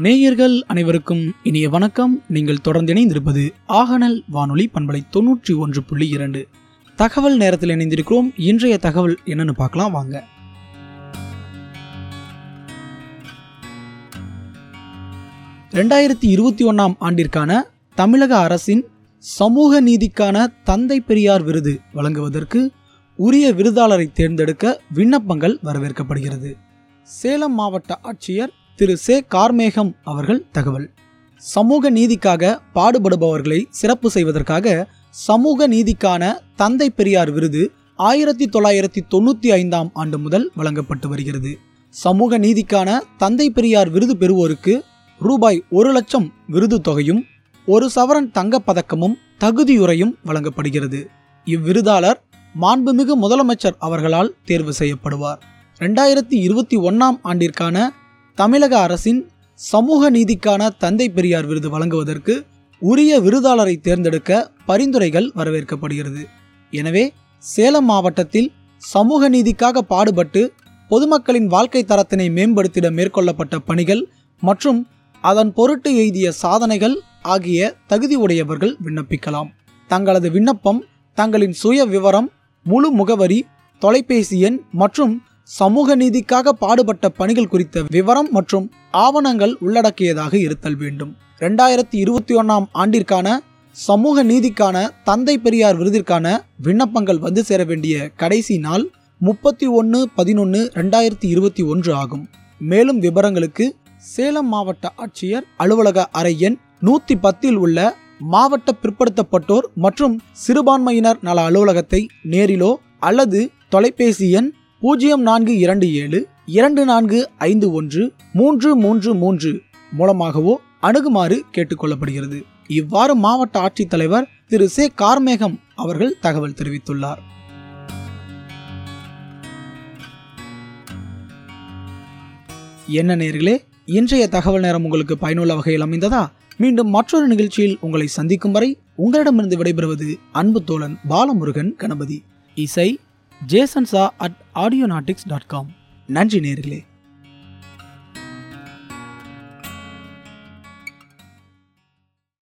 நேயர்கள் அனைவருக்கும் இனிய வணக்கம். நீங்கள் தொடர்ந்து இணைந்திருப்பது ஆகநல் வானொலி பண்பலை தொன்னூற்றி ஒன்று புள்ளி இரண்டு. தகவல் நேரத்தில் இணைந்திருக்கிறோம். இன்றைய தகவல் என்னன்னு பார்க்கலாம் வாங்க. ரெண்டாயிரத்தி இருபத்தி ஒன்றாம் ஆண்டிற்கான தமிழக அரசின் சமூக நீதிக்கான தந்தை பெரியார் விருது வழங்குவதற்கு உரிய விருதாளரை தேர்ந்தெடுக்க விண்ணப்பங்கள் வரவேற்கப்படுகிறது. சேலம் மாவட்ட ஆட்சியர் திரு சே கார்மேகம் அவர்கள் தகவல். சமூக நீதிக்காக பாடுபடுபவர்களை சிறப்பு செய்வதற்காக சமூக நீதிக்கான தந்தை பெரியார் விருது ஆயிரத்தி தொள்ளாயிரத்தி தொண்ணூத்தி ஐந்தாம் ஆண்டு முதல் வழங்கப்பட்டு வருகிறது. சமூக நீதிக்கான தந்தை பெரியார் விருது பெறுவோருக்கு ரூபாய் ஒரு லட்சம் விருது தொகையும் ஒரு சவரன் தங்கப்பதக்கமும் தகுதியுரையும் வழங்கப்படுகிறது. இவ்விருதாளர் மாண்புமிகு முதலமைச்சர் அவர்களால் தேர்வு செய்யப்படுவார். ரெண்டாயிரத்தி இருபத்தி ஒன்னாம் ஆண்டிற்கான தமிழக அரசின் சமூக நீதிக்கான தந்தை பெரியார் விருது வழங்குவதற்கு உரிய விருதாளரை தேர்ந்தெடுக்க பரிந்துரைகள் வரவேற்கப்படுகிறது. எனவே சேலம் மாவட்டத்தில் சமூக நீதிக்காக பாடுபட்டு பொதுமக்களின் வாழ்க்கை தரத்தினை மேம்படுத்திட மேற்கொள்ளப்பட்ட பணிகள் மற்றும் அதன் பொருட்டு எய்திய சாதனைகள் ஆகிய தகுதி உடையவர்கள் விண்ணப்பிக்கலாம். தங்களது விண்ணப்பம் தங்களின் சுய விவரம் முழு முகவரி தொலைபேசி எண் மற்றும் சமூக நீதிக்காக பாடுபட்ட பணிகள் குறித்த விவரம் மற்றும் ஆவணங்கள் உள்ளடக்கியதாக இருத்தல் வேண்டும். ரெண்டாயிரத்தி இருபத்தி ஒன்றாம் ஆண்டிற்கான சமூக நீதிக்கான தந்தை பெரியார் விருதிற்கான விண்ணப்பங்கள் வந்து சேர வேண்டிய கடைசி நாள் முப்பத்தி ஒன்று பதினொன்று ரெண்டாயிரத்தி இருபத்தி ஒன்று ஆகும். மேலும் விவரங்களுக்கு சேலம் மாவட்ட ஆட்சியர் அலுவலக அறை எண் நூத்தி பத்தில் உள்ள மாவட்ட பிற்படுத்தப்பட்டோர் மற்றும் சிறுபான்மையினர் நல அலுவலகத்தை நேரிலோ அல்லது தொலைபேசி எண் பூஜ்ஜியம் நான்கு இரண்டு ஏழு இரண்டு நான்கு ஐந்து ஒன்று மூன்று மூன்று மூன்று மூலமாகவோ அணுகுமாறு கேட்டுக்கொள்ளப்படுகிறது. இவ்வாறு மாவட்ட ஆட்சித்தலைவர் திரு சே. கார்மேகம் அவர்கள் தகவல் தெரிவித்துள்ளார். என்ன நேர்களே இன்றைய தகவல் நேரம் உங்களுக்கு பயனுள்ள வகையில் அமைந்ததா? மீண்டும் மற்றொரு நிகழ்ச்சியில் உங்களை சந்திக்கும் வரை உங்களிடமிருந்து விடைபெறுவது அன்பு தோழன் பாலமுருகன் கணபதி. இசை ஜேசன் சா அட் ஆடியோநாட்டிக்ஸ் டாட் காம் நன்றி நேர்களே.